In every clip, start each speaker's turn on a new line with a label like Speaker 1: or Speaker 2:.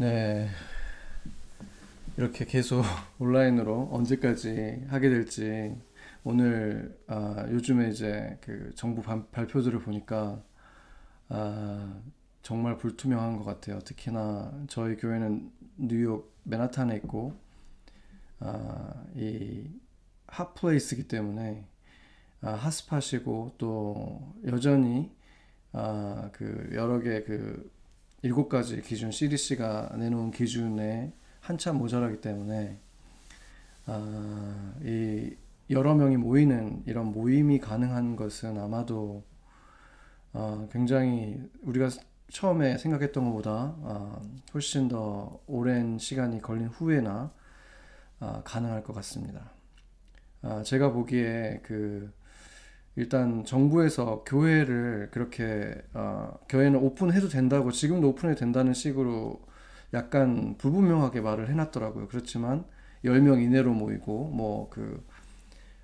Speaker 1: 네. 이렇게 계속 온라인으로 언제까지 하게 될지 오늘 아, 요즘에 이제 그 정부 발, 발표들을 보니까 아, 정말 불투명한 것 같아요. 특히나 저희 교회는 뉴욕 맨하탄에 있고 아, 이 핫플레이스이기 때문에 아, 핫스팟이고 또 여전히 아, 그 여러 개그 일곱 가지 기준 CDC가 내놓은 기준에 한참 모자라기 때문에 아, 이 여러 명이 모이는 이런 모임이 가능한 것은 아마도 어, 굉장히 우리가 처음에 생각했던 것보다 어, 훨씬 더 오랜 시간이 걸린 후에나 어, 가능할 것 같습니다. 아, 제가 보기에 그 일단 정부에서 교회를 그렇게 어, 교회는 오픈해도 된다고 지금도 오픈해도 된다는 식으로 약간 불분명하게 말을 해놨더라고요. 그렇지만 10명 이내로 모이고 뭐 그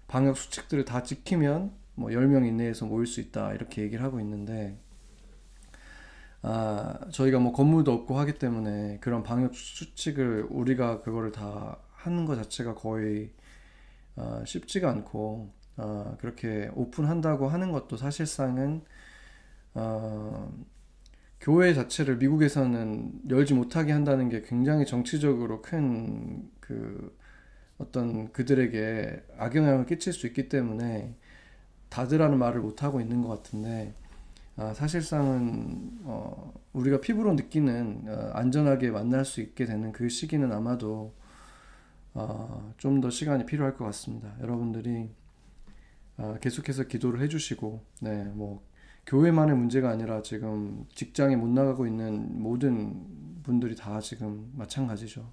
Speaker 1: 방역 수칙들을 다 지키면 뭐 10명 이내에서 모일 수 있다 이렇게 얘기를 하고 있는데 아, 저희가 뭐 건물도 없고 하기 때문에 그런 방역 수칙을 우리가 그거를 다 하는 것 자체가 거의 어, 쉽지가 않고 어, 그렇게 오픈한다고 하는 것도 사실상은 어, 교회 자체를 미국에서는 열지 못하게 한다는 게 굉장히 정치적으로 큰 그 어떤 그들에게 악영향을 끼칠 수 있기 때문에 다들하는 말을 못 하고 있는 것 같은데 아, 사실상은 어, 우리가 피부로 느끼는 어, 안전하게 만날 수 있게 되는 그 시기는 아마도 어, 좀 더 시간이 필요할 것 같습니다. 여러분들이 어, 계속해서 기도를 해주시고, 네, 뭐 교회만의 문제가 아니라 지금 직장에 못 나가고 있는 모든 분들이 다 지금 마찬가지죠.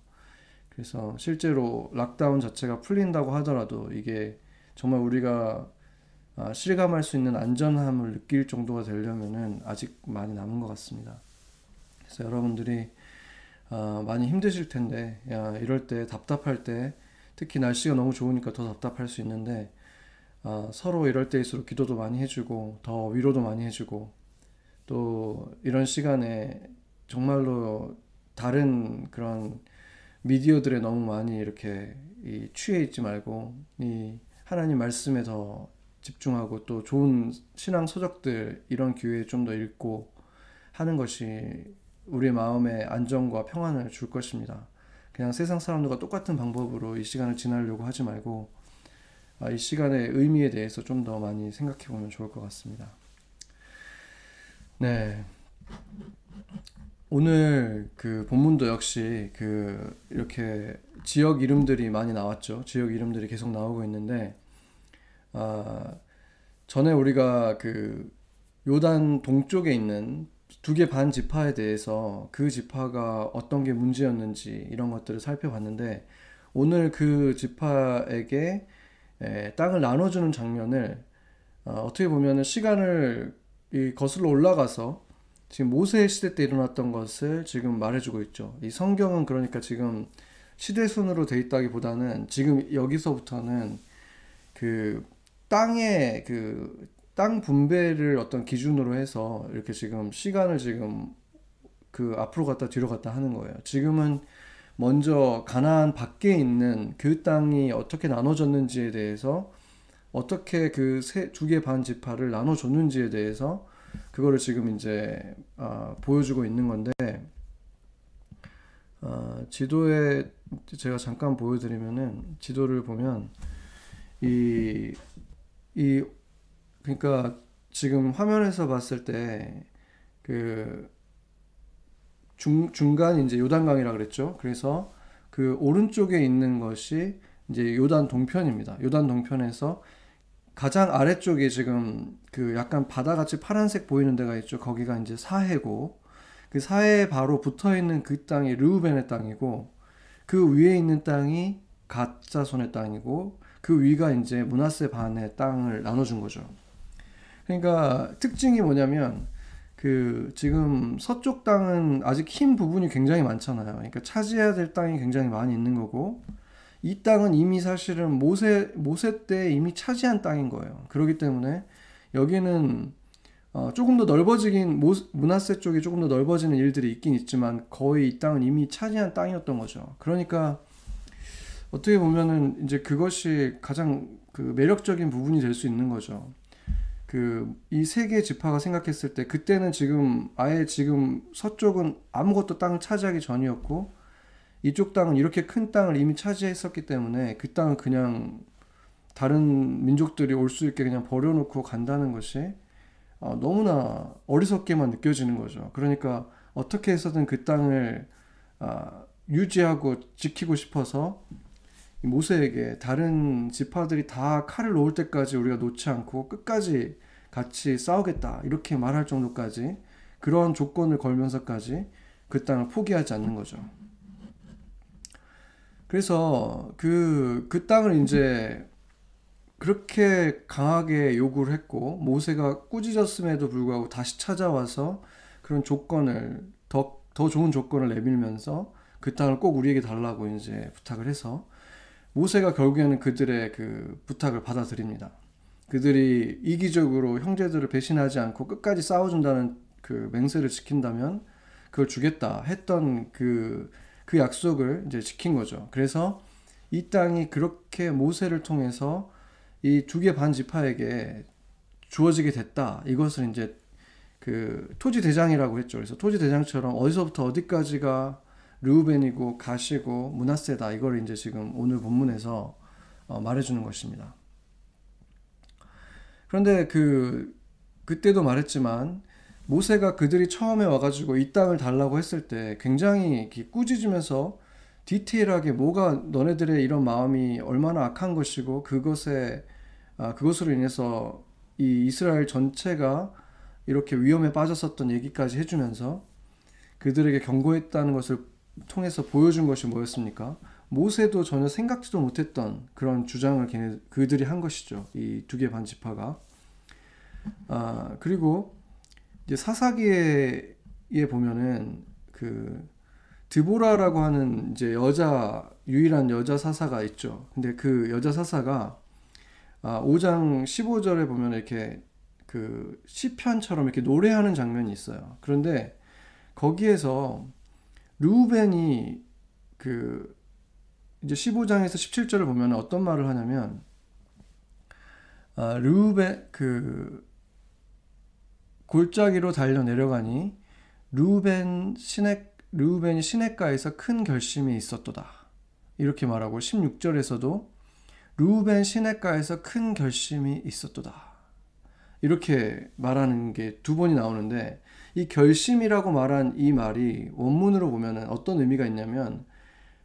Speaker 1: 그래서 실제로 락다운 자체가 풀린다고 하더라도 이게 정말 우리가 아, 실감할 수 있는 안전함을 느낄 정도가 되려면은 아직 많이 남은 것 같습니다. 그래서 여러분들이 어, 많이 힘드실 텐데, 야, 이럴 때 답답할 때, 특히 날씨가 너무 좋으니까 더 답답할 수 있는데, 어, 서로 이럴 때일수록 기도도 많이 해주고, 더 위로도 많이 해주고, 또 이런 시간에 정말로 다른 그런 미디어들에 너무 많이 이렇게 이 취해 있지 말고, 이 하나님 말씀에 더 집중하고 또 좋은 신앙 서적들 이런 기회에 좀 더 읽고 하는 것이 우리의 마음에 안정과 평안을 줄 것입니다. 그냥 세상 사람들과 똑같은 방법으로 이 시간을 지나려고 하지 말고 아, 이 시간의 의미에 대해서 좀 더 많이 생각해 보면 좋을 것 같습니다. 네. 오늘 그 본문도 역시 그 이렇게 지역 이름들이 많이 나왔죠. 지역 이름들이 계속 나오고 있는데 아, 전에 우리가 그 요단 동쪽에 있는 두 개 반 지파에 대해서 그 지파가 어떤 게 문제였는지 이런 것들을 살펴봤는데 오늘 그 지파에게 에, 땅을 나눠주는 장면을 어, 떻게 보면 시간을 이 거슬러 올라가서 지금 모세 시대 때 일어났던 것을 지금 말해주고 있죠. 이 성경은 그러니까 지금 시대 순으로 돼 있다기보다는 지금 여기서부터는 그 땅의 그 땅 분배를 어떤 기준으로 해서 이렇게 지금 시간을 지금 그 앞으로 갔다 뒤로 갔다 하는 거예요. 지금은 먼저 가나안 밖에 있는 그 땅이 어떻게 나눠졌는지에 대해서 어떻게 그 두 개 반 지파를 나눠줬는지에 대해서 그거를 지금 이제 어, 보여주고 있는 건데 어, 지도에 제가 잠깐 보여드리면은 지도를 보면 이, 이 그러니까 지금 화면에서 봤을 때그 중, 중간 이제 요단강이라 그랬죠. 그래서 그 오른쪽에 있는 것이 이제 요단 동편입니다. 요단 동편에서 가장 아래쪽에 지금 그 약간 바다같이 파란색 보이는 데가 있죠. 거기가 이제 사해고 그 사해에 바로 붙어 있는 그 땅이 르우벤의 땅이고 그 위에 있는 땅이 가짜손의 땅이고 그 위가 이제 문하세 반의 땅을 나눠준 거죠. 그러니까 특징이 뭐냐면 그 지금 서쪽 땅은 아직 흰 부분이 굉장히 많잖아요. 그러니까 차지해야 될 땅이 굉장히 많이 있는 거고 이 땅은 이미 사실은 모세 모세 때 이미 차지한 땅인 거예요. 그렇기 때문에 여기는 어, 조금 더 넓어지긴 모, 문하세 쪽이 조금 더 넓어지는 일들이 있긴 있지만 거의 이 땅은 이미 차지한 땅이었던 거죠. 그러니까 어떻게 보면은 이제 그것이 가장 그 매력적인 부분이 될 수 있는 거죠. 그 이 세개 지파가 생각했을 때 그때는 지금 아예 지금 서쪽은 아무것도 땅을 차지하기 전이었고 이쪽 땅은 이렇게 큰 땅을 이미 차지했었기 때문에 그 땅은 그냥 다른 민족들이 올 수 있게 그냥 버려놓고 간다는 것이 어, 너무나 어리석게만 느껴지는 거죠. 그러니까 어떻게 해서든 그 땅을 어, 유지하고 지키고 싶어서 모세에게 다른 지파들이 다 칼을 놓을 때까지 우리가 놓지 않고 끝까지 같이 싸우겠다 이렇게 말할 정도까지 그런 조건을 걸면서까지 그 땅을 포기하지 않는 거죠. 그래서 그, 그 땅을 이제 그렇게 강하게 요구를 했고 모세가 꾸짖었음에도 불구하고 다시 찾아와서 그런 조건을 더, 더 좋은 조건을 내밀면서 그 땅을 꼭 우리에게 달라고 이제 부탁을 해서 모세가 결국에는 그들의 그 부탁을 받아들입니다. 그들이 이기적으로 형제들을 배신하지 않고 끝까지 싸워준다는 그 맹세를 지킨다면 그걸 주겠다 했던 그, 그 약속을 이제 지킨 거죠. 그래서 이 땅이 그렇게 모세를 통해서 이 두 개 반 지파에게 주어지게 됐다. 이것을 이제 그 토지 대장이라고 했죠. 그래서 토지 대장처럼 어디서부터 어디까지가 르우벤이고 가시고 문하세다. 이걸 이제 지금 오늘 본문에서 어, 말해주는 것입니다. 그런데 그 그때도 말했지만 모세가 그들이 처음에 와가지고 이 땅을 달라고 했을 때 굉장히 꾸짖으면서 디테일하게 뭐가 너네들의 이런 마음이 얼마나 악한 것이고 그것에 아, 그것으로 인해서 이 이스라엘 전체가 이렇게 위험에 빠졌었던 얘기까지 해주면서 그들에게 경고했다는 것을 통해서 보여준 것이 뭐였습니까? 모세도 전혀 생각지도 못했던 그런 주장을 걔네, 그들이 한 것이죠. 이 두 개 반지파가. 아, 그리고 이제 사사기에 보면은 그 드보라라고 하는 이제 여자 유일한 여자 사사가 있죠. 근데 그 여자 사사가 아, 5장 15절에 보면 이렇게 그 시편처럼 이렇게 노래하는 장면이 있어요. 그런데 거기에서 루벤이 그 이제 15장에서 17절을 보면 어떤 말을 하냐면 아, 루벤 그 골짜기로 달려 내려가니 루벤 시내 르우벤이 시내가에서 큰 결심이 있었도다. 이렇게 말하고 16절에서도 르우벤 시내가에서 큰 결심이 있었도다. 이렇게 말하는 게 두 번이 나오는데 이 결심이라고 말한 이 말이 원문으로 보면 어떤 의미가 있냐면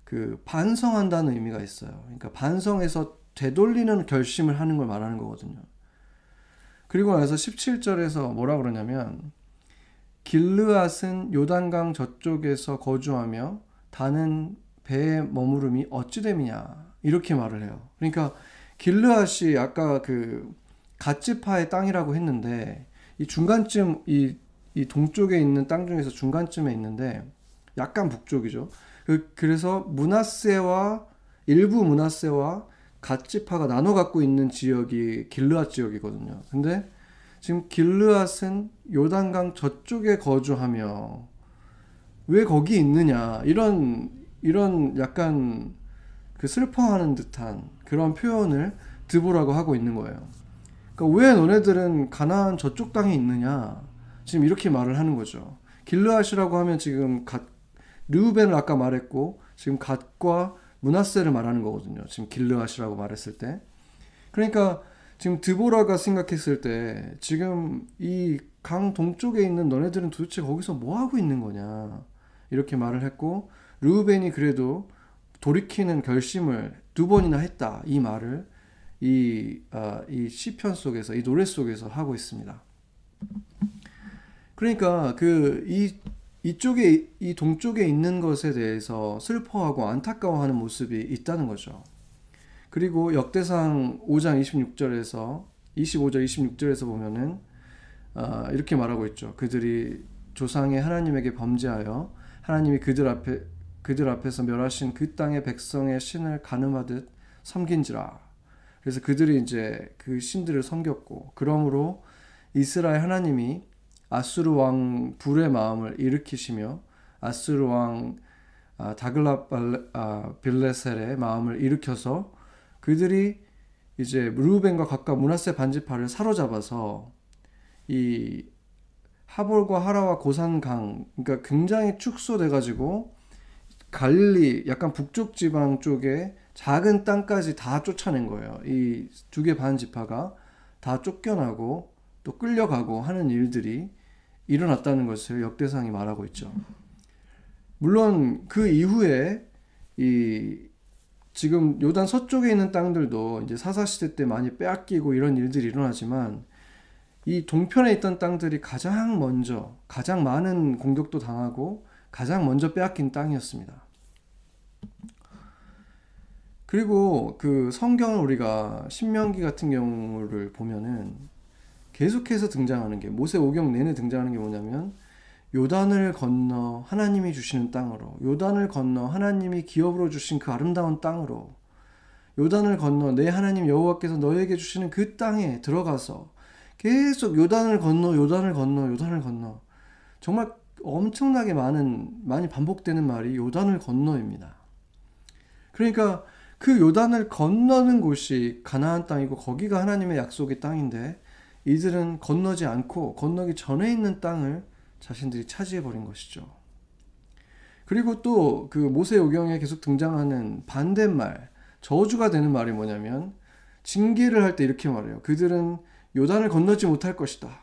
Speaker 1: 그 반성한다는 의미가 있어요. 그러니까 반성해서 되돌리는 결심을 하는 걸 말하는 거거든요. 그리고 나서 17절에서 뭐라 그러냐면 길르앗은 요단강 저쪽에서 거주하며 다는 배에 머무름이 어찌 됨이냐 이렇게 말을 해요. 그러니까 길르앗이 아까 그 갓지파의 땅이라고 했는데 이 중간쯤 이, 이 동쪽에 있는 땅 중에서 중간쯤에 있는데 약간 북쪽이죠. 그, 그래서 문하세와 일부 문하세와 갓지파가 나눠 갖고 있는 지역이 길르앗 지역이거든요. 근데 지금 길르앗은 요단강 저쪽에 거주하며 왜 거기 있느냐 이런 이런 약간 그 슬퍼하는 듯한 그런 표현을 드보라고 하고 있는 거예요. 그러니까 왜 너네들은 가나안 저쪽 땅에 있느냐 지금 이렇게 말을 하는 거죠. 길르앗이라고 하면 지금 갓 르우벤을 아까 말했고 지금 갓과 문하세를 말하는 거거든요. 지금 길르앗이라고 말했을 때. 그러니까 지금 드보라가 생각했을 때 지금 이 강 동쪽에 있는 너네들은 도대체 거기서 뭐 하고 있는 거냐 이렇게 말을 했고 르우벤이 그래도 돌이키는 결심을 두 번이나 했다 이 말을 이, 아, 이 시편 속에서 이 노래 속에서 하고 있습니다. 그러니까 그 이 이쪽에 이 동쪽에 있는 것에 대해서 슬퍼하고 안타까워하는 모습이 있다는 거죠. 그리고 역대상 5장 26절에서 25절 26절에서 보면은 어, 이렇게 말하고 있죠. 그들이 조상의 하나님에게 범죄하여 하나님이 그들 앞에 그들 앞에서 멸하신 그 땅의 백성의 신을 가늠하듯 섬긴지라. 그래서 그들이 이제 그 신들을 섬겼고 그러므로 이스라엘 하나님이 아수르 왕 불의 마음을 일으키시며 아수르 왕 아, 다글라 아, 빌레셀의 마음을 일으켜서 그들이 이제 르우벤과 각각 문하세 반지파를 사로잡아서 이 하볼과 하라와 고산강 그러니까 굉장히 축소돼 가지고 갈릴리 약간 북쪽 지방 쪽에 작은 땅까지 다 쫓아낸 거예요. 이 두 개 반 지파가 다 쫓겨나고 또 끌려가고 하는 일들이 일어났다는 것을 역대상이 말하고 있죠. 물론 그 이후에 이 지금 요단 서쪽에 있는 땅들도 이제 사사 시대 때 많이 빼앗기고 이런 일들이 일어나지만 이 동편에 있던 땅들이 가장 먼저 가장 많은 공격도 당하고 가장 먼저 빼앗긴 땅이었습니다. 그리고 그 성경을 우리가 신명기 같은 경우를 보면은 계속해서 등장하는 게 모세 오경 내내 등장하는 게 뭐냐면 요단을 건너 하나님이 주시는 땅으로 요단을 건너 하나님이 기업으로 주신 그 아름다운 땅으로 요단을 건너 내 하나님 여호와께서 너에게 주시는 그 땅에 들어가서 계속 요단을 건너 요단을 건너 요단을 건너 정말 엄청나게 많은 많이 반복되는 말이 요단을 건너입니다. 그러니까 그 요단을 건너는 곳이 가나안 땅이고 거기가 하나님의 약속의 땅인데 이들은 건너지 않고 건너기 전에 있는 땅을 자신들이 차지해 버린 것이죠. 그리고 또 그 모세 오경에 계속 등장하는 반대말, 저주가 되는 말이 뭐냐면 징계를 할 때 이렇게 말해요. 그들은 요단을 건너지 못할 것이다.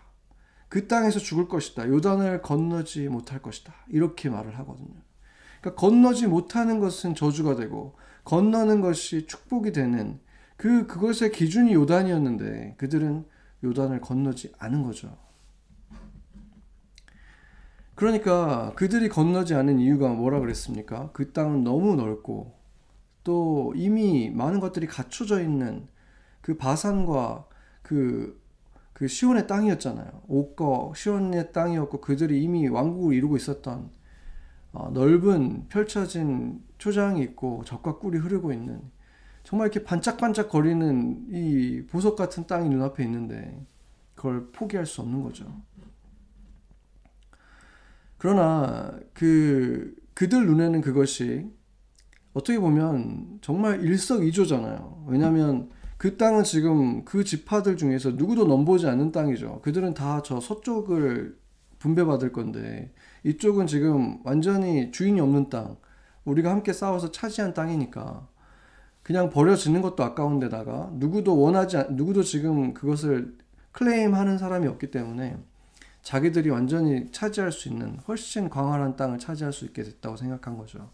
Speaker 1: 그 땅에서 죽을 것이다. 요단을 건너지 못할 것이다. 이렇게 말을 하거든요. 그러니까 건너지 못하는 것은 저주가 되고 건너는 것이 축복이 되는 그 그것의 기준이 요단이었는데 그들은 요단을 건너지 않은 거죠. 그러니까 그들이 건너지 않은 이유가 뭐라 그랬습니까? 그 땅은 너무 넓고 또 이미 많은 것들이 갖춰져 있는 그 바산과 그, 그 시온의 땅이었잖아요. 옥거 시온의 땅이었고 그들이 이미 왕국을 이루고 있었던 어, 넓은 펼쳐진 초장이 있고 적과 꿀이 흐르고 있는 정말 이렇게 반짝반짝 거리는 이 보석 같은 땅이 눈앞에 있는데 그걸 포기할 수 없는 거죠. 그러나 그 그들 눈에는 그것이 어떻게 보면 정말 일석이조잖아요. 왜냐하면 그 땅은 지금 그 지파들 중에서 누구도 넘보지 않는 땅이죠. 그들은 다 저 서쪽을 분배받을 건데 이쪽은 지금 완전히 주인이 없는 땅, 우리가 함께 싸워서 차지한 땅이니까 그냥 버려지는 것도 아까운데다가 누구도 원하지 않, 누구도 지금 그것을 클레임하는 사람이 없기 때문에 자기들이 완전히 차지할 수 있는 훨씬 광활한 땅을 차지할 수 있게 됐다고 생각한 거죠.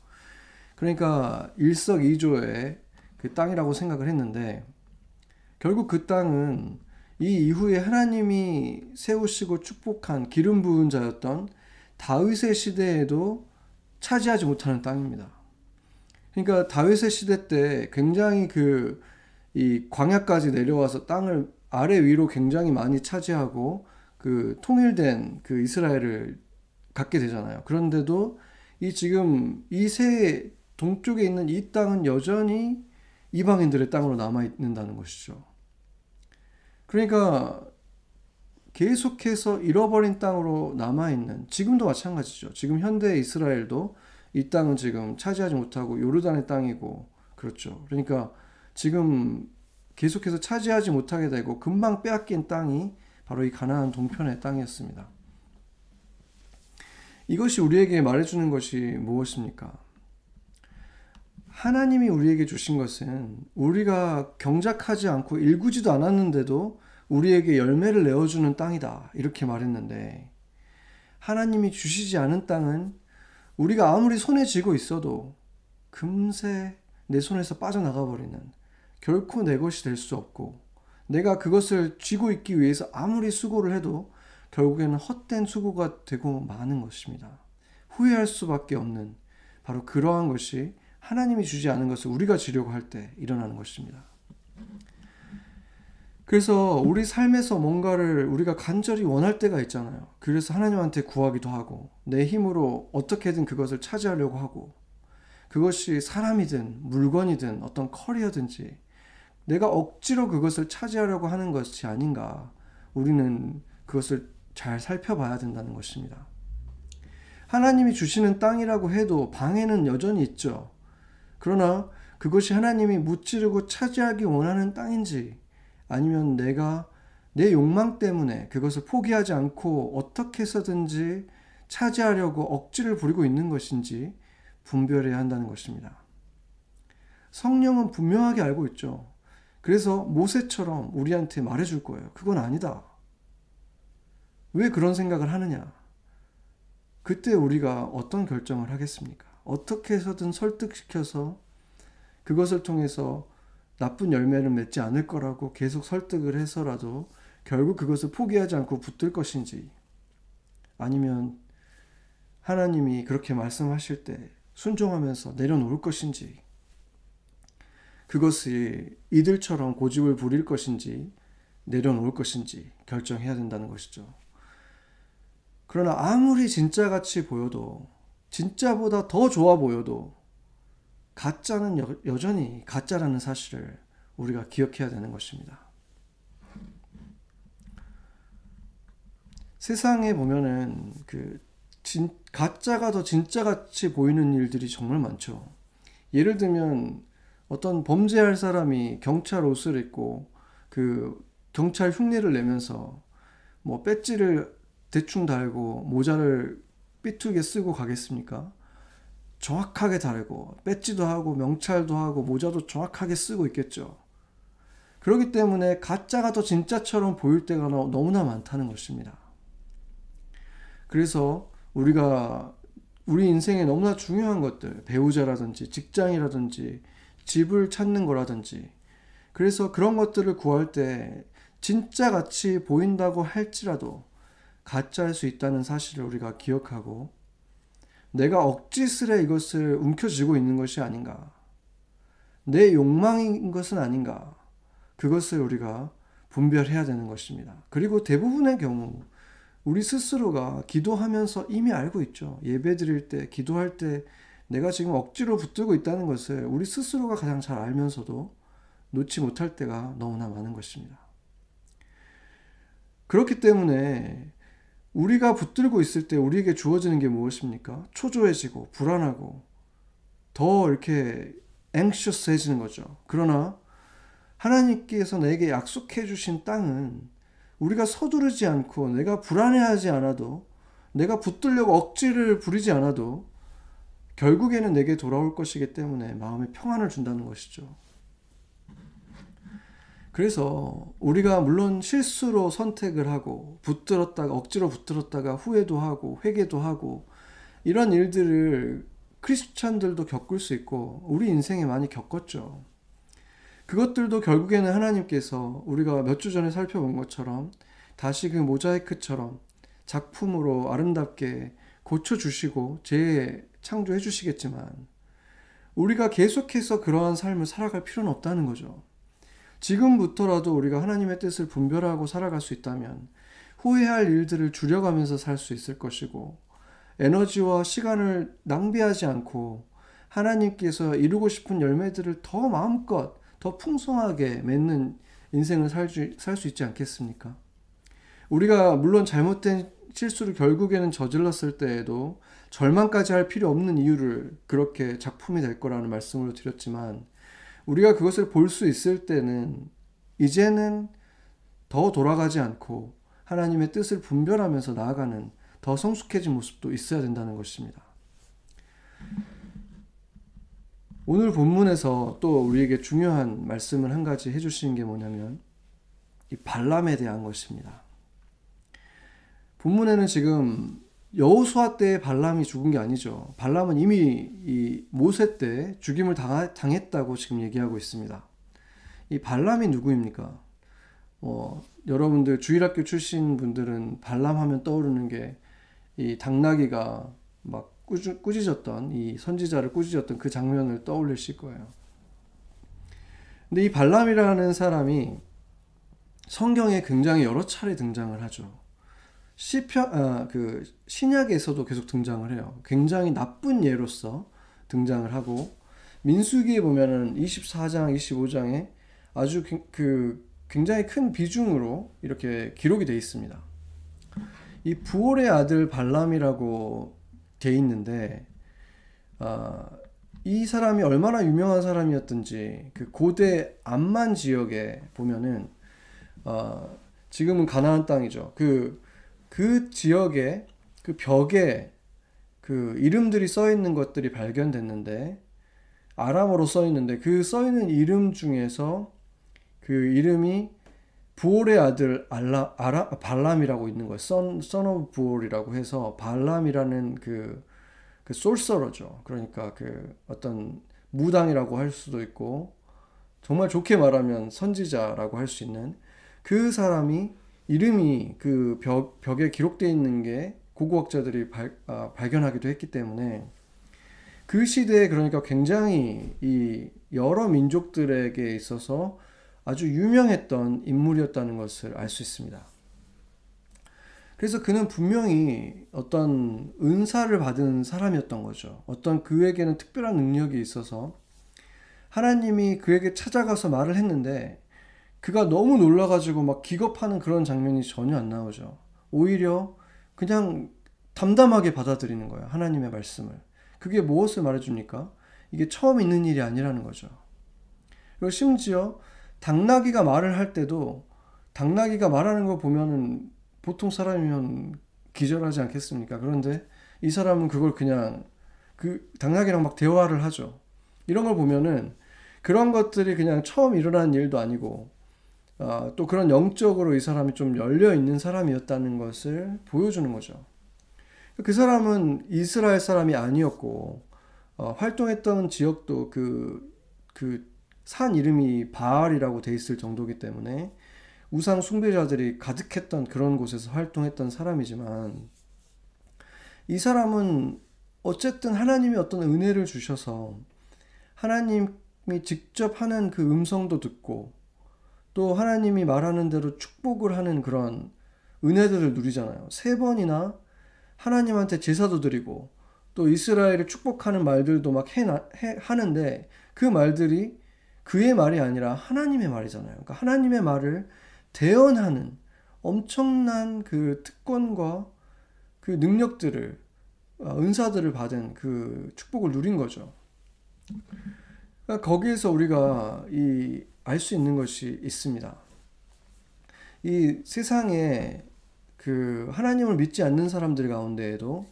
Speaker 1: 그러니까 일석이조의 그 땅이라고 생각을 했는데 결국 그 땅은 이 이후에 하나님이 세우시고 축복한 기름 부은 자였던 다윗의 시대에도 차지하지 못하는 땅입니다. 그러니까 다윗의 시대 때 굉장히 그 이 광야까지 내려와서 땅을 아래 위로 굉장히 많이 차지하고 그 통일된 그 이스라엘을 갖게 되잖아요. 그런데도 이 지금 이세 동쪽에 있는 이 땅은 여전히 이방인들의 땅으로 남아 있는다는 것이죠. 그러니까 계속해서 잃어버린 땅으로 남아 있는 지금도 마찬가지죠. 지금 현대 이스라엘도 이 땅은 지금 차지하지 못하고 요르단의 땅이고 그렇죠. 그러니까 지금 계속해서 차지하지 못하게 되고 금방 빼앗긴 땅이 바로 이 가나안 동편의 땅이었습니다. 이것이 우리에게 말해주는 것이 무엇입니까? 하나님이 우리에게 주신 것은 우리가 경작하지 않고 일구지도 않았는데도 우리에게 열매를 내어주는 땅이다. 이렇게 말했는데, 하나님이 주시지 않은 땅은 우리가 아무리 손에 쥐고 있어도 금세 내 손에서 빠져나가 버리는 결코 내 것이 될 수 없고 내가 그것을 쥐고 있기 위해서 아무리 수고를 해도 결국에는 헛된 수고가 되고 마는 것입니다. 후회할 수밖에 없는 바로 그러한 것이 하나님이 주지 않은 것을 우리가 지려고 할 때 일어나는 것입니다. 그래서 우리 삶에서 뭔가를 우리가 간절히 원할 때가 있잖아요. 그래서 하나님한테 구하기도 하고, 내 힘으로 어떻게든 그것을 차지하려고 하고, 그것이 사람이든 물건이든 어떤 커리어든지 내가 억지로 그것을 차지하려고 하는 것이 아닌가. 우리는 그것을 잘 살펴봐야 된다는 것입니다. 하나님이 주시는 땅이라고 해도 방해는 여전히 있죠. 그러나 그것이 하나님이 무찌르고 차지하기 원하는 땅인지 아니면 내가 내 욕망 때문에 그것을 포기하지 않고 어떻게 해서든지 차지하려고 억지를 부리고 있는 것인지 분별해야 한다는 것입니다. 성령은 분명하게 알고 있죠. 그래서 모세처럼 우리한테 말해줄 거예요. 그건 아니다. 왜 그런 생각을 하느냐? 그때 우리가 어떤 결정을 하겠습니까? 어떻게 해서든 설득시켜서 그것을 통해서 나쁜 열매를 맺지 않을 거라고 계속 설득을 해서라도 결국 그것을 포기하지 않고 붙들 것인지 아니면 하나님이 그렇게 말씀하실 때 순종하면서 내려놓을 것인지 그것이 이들처럼 고집을 부릴 것인지 내려놓을 것인지 결정해야 된다는 것이죠. 그러나 아무리 진짜같이 보여도 진짜보다 더 좋아 보여도 가짜는 여, 여전히 가짜라는 사실을 우리가 기억해야 되는 것입니다. 세상에 보면은 그 진, 가짜가 더 진짜 같이 보이는 일들이 정말 많죠. 예를 들면 어떤 범죄할 사람이 경찰 옷을 입고 그 경찰 흉내를 내면서 뭐 배지를 대충 달고 모자를 삐뚤게 쓰고 가겠습니까? 정확하게 다르고 배지도 하고 명찰도 하고 모자도 정확하게 쓰고 있겠죠. 그렇기 때문에 가짜가 더 진짜처럼 보일 때가 너무나 많다는 것입니다. 그래서 우리가 우리 인생에 너무나 중요한 것들, 배우자라든지 직장이라든지 집을 찾는 거라든지 그래서 그런 것들을 구할 때 진짜 같이 보인다고 할지라도 가짜일 수 있다는 사실을 우리가 기억하고 내가 억지스레 이것을 움켜쥐고 있는 것이 아닌가. 내 욕망인 것은 아닌가. 그것을 우리가 분별해야 되는 것입니다. 그리고 대부분의 경우 우리 스스로가 기도하면서 이미 알고 있죠. 예배 드릴 때, 기도할 때 내가 지금 억지로 붙들고 있다는 것을 우리 스스로가 가장 잘 알면서도 놓지 못할 때가 너무나 많은 것입니다. 그렇기 때문에 우리가 붙들고 있을 때 우리에게 주어지는 게 무엇입니까? 초조해지고 불안하고 더 이렇게 anxious해지는 거죠. 그러나 하나님께서 내게 약속해 주신 땅은 우리가 서두르지 않고 내가 불안해하지 않아도 내가 붙들려고 억지를 부리지 않아도 결국에는 내게 돌아올 것이기 때문에 마음에 평안을 준다는 것이죠. 그래서 우리가 물론 실수로 선택을 하고 붙들었다가 억지로 붙들었다가 후회도 하고 회개도 하고 이런 일들을 크리스찬들도 겪을 수 있고 우리 인생에 많이 겪었죠. 그것들도 결국에는 하나님께서 우리가 몇 주 전에 살펴본 것처럼 다시 그 모자이크처럼 작품으로 아름답게 고쳐주시고 재창조해 주시겠지만 우리가 계속해서 그러한 삶을 살아갈 필요는 없다는 거죠. 지금부터라도 우리가 하나님의 뜻을 분별하고 살아갈 수 있다면 후회할 일들을 줄여가면서 살 수 있을 것이고 에너지와 시간을 낭비하지 않고 하나님께서 이루고 싶은 열매들을 더 마음껏 더 풍성하게 맺는 인생을 살수 있지 않겠습니까? 우리가 물론 잘못된 실수를 결국에는 저질렀을 때에도 절망까지 할 필요 없는 이유를 그렇게 작품이 될 거라는 말씀을 드렸지만 우리가 그것을 볼 수 있을 때는 이제는 더 돌아가지 않고 하나님의 뜻을 분별하면서 나아가는 더 성숙해진 모습도 있어야 된다는 것입니다. 오늘 본문에서 또 우리에게 중요한 말씀을 한 가지 해주시는 게 뭐냐면 이 발람에 대한 것입니다. 본문에는 지금 여호수아 때 발람이 죽은 게 아니죠. 발람은 이미 이 모세 때 죽임을 당했다고 지금 얘기하고 있습니다. 이 발람이 누구입니까? 뭐 여러분들 주일학교 출신 분들은 발람하면 떠오르는 게 이 당나귀가 막 꾸짖, 꾸짖었던 이 선지자를 꾸짖었던 그 장면을 떠올리실 거예요. 근데 이 발람이라는 사람이 성경에 굉장히 여러 차례 등장을 하죠. 시편 아, 그 신약에서도 계속 등장을 해요. 굉장히 나쁜 예로서 등장을 하고 민수기에 보면은 24장, 25장에 아주 그 굉장히 큰 비중으로 이렇게 기록이 되어 있습니다. 이 부올의 아들 발람이라고 돼 있는데 아, 이 사람이 얼마나 유명한 사람이었든지 그 고대 암만 지역에 보면은 어, 지금은 가나안 땅이죠. 그, 그 지역에 그 벽에 그 이름들이 써 있는 것들이 발견됐는데 아람어로 써 있는데 그 써 있는 이름 중에서 그 이름이 부올의 아들 알라, 아라, 발람이라고 있는 거예요. son of 부올이라고 해서 발람이라는 그, 그 솔서러죠. 그러니까 그 어떤 무당이라고 할 수도 있고 정말 좋게 말하면 선지자라고 할 수 있는 그 사람이 이름이 그 벽, 벽에 기록되어 있는 게 고고학자들이 발, 아, 발견하기도 했기 때문에 그 시대에 그러니까 굉장히 이 여러 민족들에게 있어서 아주 유명했던 인물이었다는 것을 알 수 있습니다. 그래서 그는 분명히 어떤 은사를 받은 사람이었던 거죠. 어떤 그에게는 특별한 능력이 있어서 하나님이 그에게 찾아가서 말을 했는데 그가 너무 놀라가지고 막 기겁하는 그런 장면이 전혀 안 나오죠. 오히려 그냥 담담하게 받아들이는 거예요. 하나님의 말씀을. 그게 무엇을 말해줍니까? 이게 처음 있는 일이 아니라는 거죠. 그리고 심지어 당나귀가 말을 할 때도 당나귀가 말하는 거 보면은 보통 사람이면 기절하지 않겠습니까? 그런데 이 사람은 그걸 그냥 그 당나귀랑 막 대화를 하죠. 이런 걸 보면은 그런 것들이 그냥 처음 일어난 일도 아니고 어, 또 그런 영적으로 이 사람이 좀 열려 있는 사람이었다는 것을 보여주는 거죠. 그 사람은 이스라엘 사람이 아니었고 어, 활동했던 지역도 그 그 산 이름이 바알이라고 돼 있을 정도기 때문에 우상 숭배자들이 가득했던 그런 곳에서 활동했던 사람이지만 이 사람은 어쨌든 하나님이 어떤 은혜를 주셔서 하나님이 직접 하는 그 음성도 듣고 또 하나님이 말하는 대로 축복을 하는 그런 은혜들을 누리잖아요. 세 번이나 하나님한테 제사도 드리고 또 이스라엘을 축복하는 말들도 막 해, 해, 하는데 그 말들이 그의 말이 아니라 하나님의 말이잖아요. 그러니까 하나님의 말을 대언하는 엄청난 그 특권과 그 능력들을 어, 은사들을 받은 그 축복을 누린 거죠. 그러니까 거기에서 우리가 이 알 수 있는 것이 있습니다. 이 세상에 그 하나님을 믿지 않는 사람들 가운데에도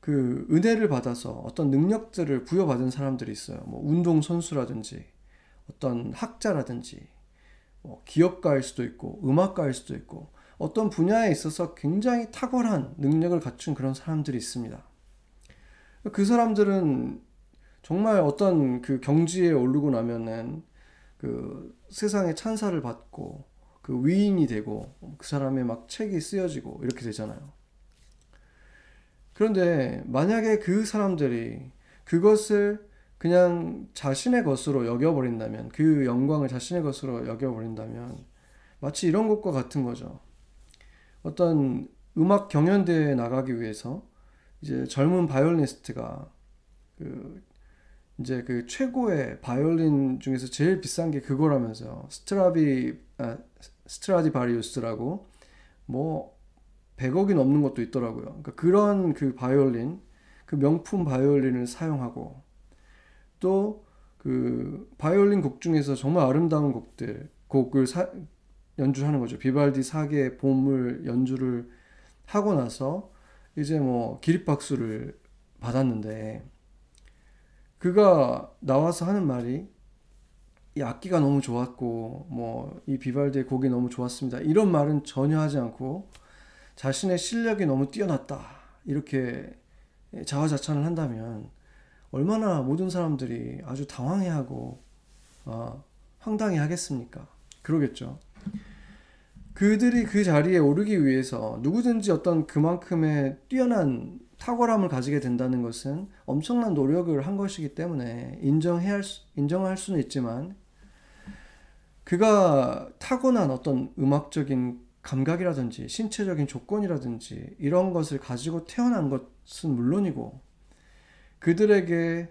Speaker 1: 그 은혜를 받아서 어떤 능력들을 부여받은 사람들이 있어요. 뭐 운동 선수라든지 어떤 학자라든지 뭐 기업가일 수도 있고 음악가일 수도 있고 어떤 분야에 있어서 굉장히 탁월한 능력을 갖춘 그런 사람들이 있습니다. 그 사람들은 정말 어떤 그 경지에 오르고 나면은 그 세상의 찬사를 받고 그 위인이 되고 그 사람의 막 책이 쓰여지고 이렇게 되잖아요. 그런데 만약에 그 사람들이 그것을 그냥 자신의 것으로 여겨버린다면 그 영광을 자신의 것으로 여겨버린다면 마치 이런 것과 같은 거죠. 어떤 음악 경연대회에 나가기 위해서 이제 젊은 바이올리니스트가 그 이제 그 최고의 바이올린 중에서 제일 비싼 게 그거라면서요. 스트라비 아, 스트라디바리우스라고 뭐 100억이 넘는 것도 있더라고요. 그러니까 그런 그 바이올린, 그 명품 바이올린을 사용하고 또 그 바이올린 곡 중에서 정말 아름다운 곡들, 곡을 사, 연주하는 거죠. 비발디 사계 봄을 연주를 하고 나서 이제 뭐 기립박수를 받았는데 그가 나와서 하는 말이 이 악기가 너무 좋았고 뭐 이 비발디의 곡이 너무 좋았습니다. 이런 말은 전혀 하지 않고 자신의 실력이 너무 뛰어났다 이렇게 자화자찬을 한다면 얼마나 모든 사람들이 아주 당황해하고 어, 황당해하겠습니까? 그러겠죠. 그들이 그 자리에 오르기 위해서 누구든지 어떤 그만큼의 뛰어난 탁월함을 가지게 된다는 것은 엄청난 노력을 한 것이기 때문에 인정해야 할 수, 인정할 수는 있지만 그가 타고난 어떤 음악적인 감각이라든지 신체적인 조건이라든지 이런 것을 가지고 태어난 것은 물론이고 그들에게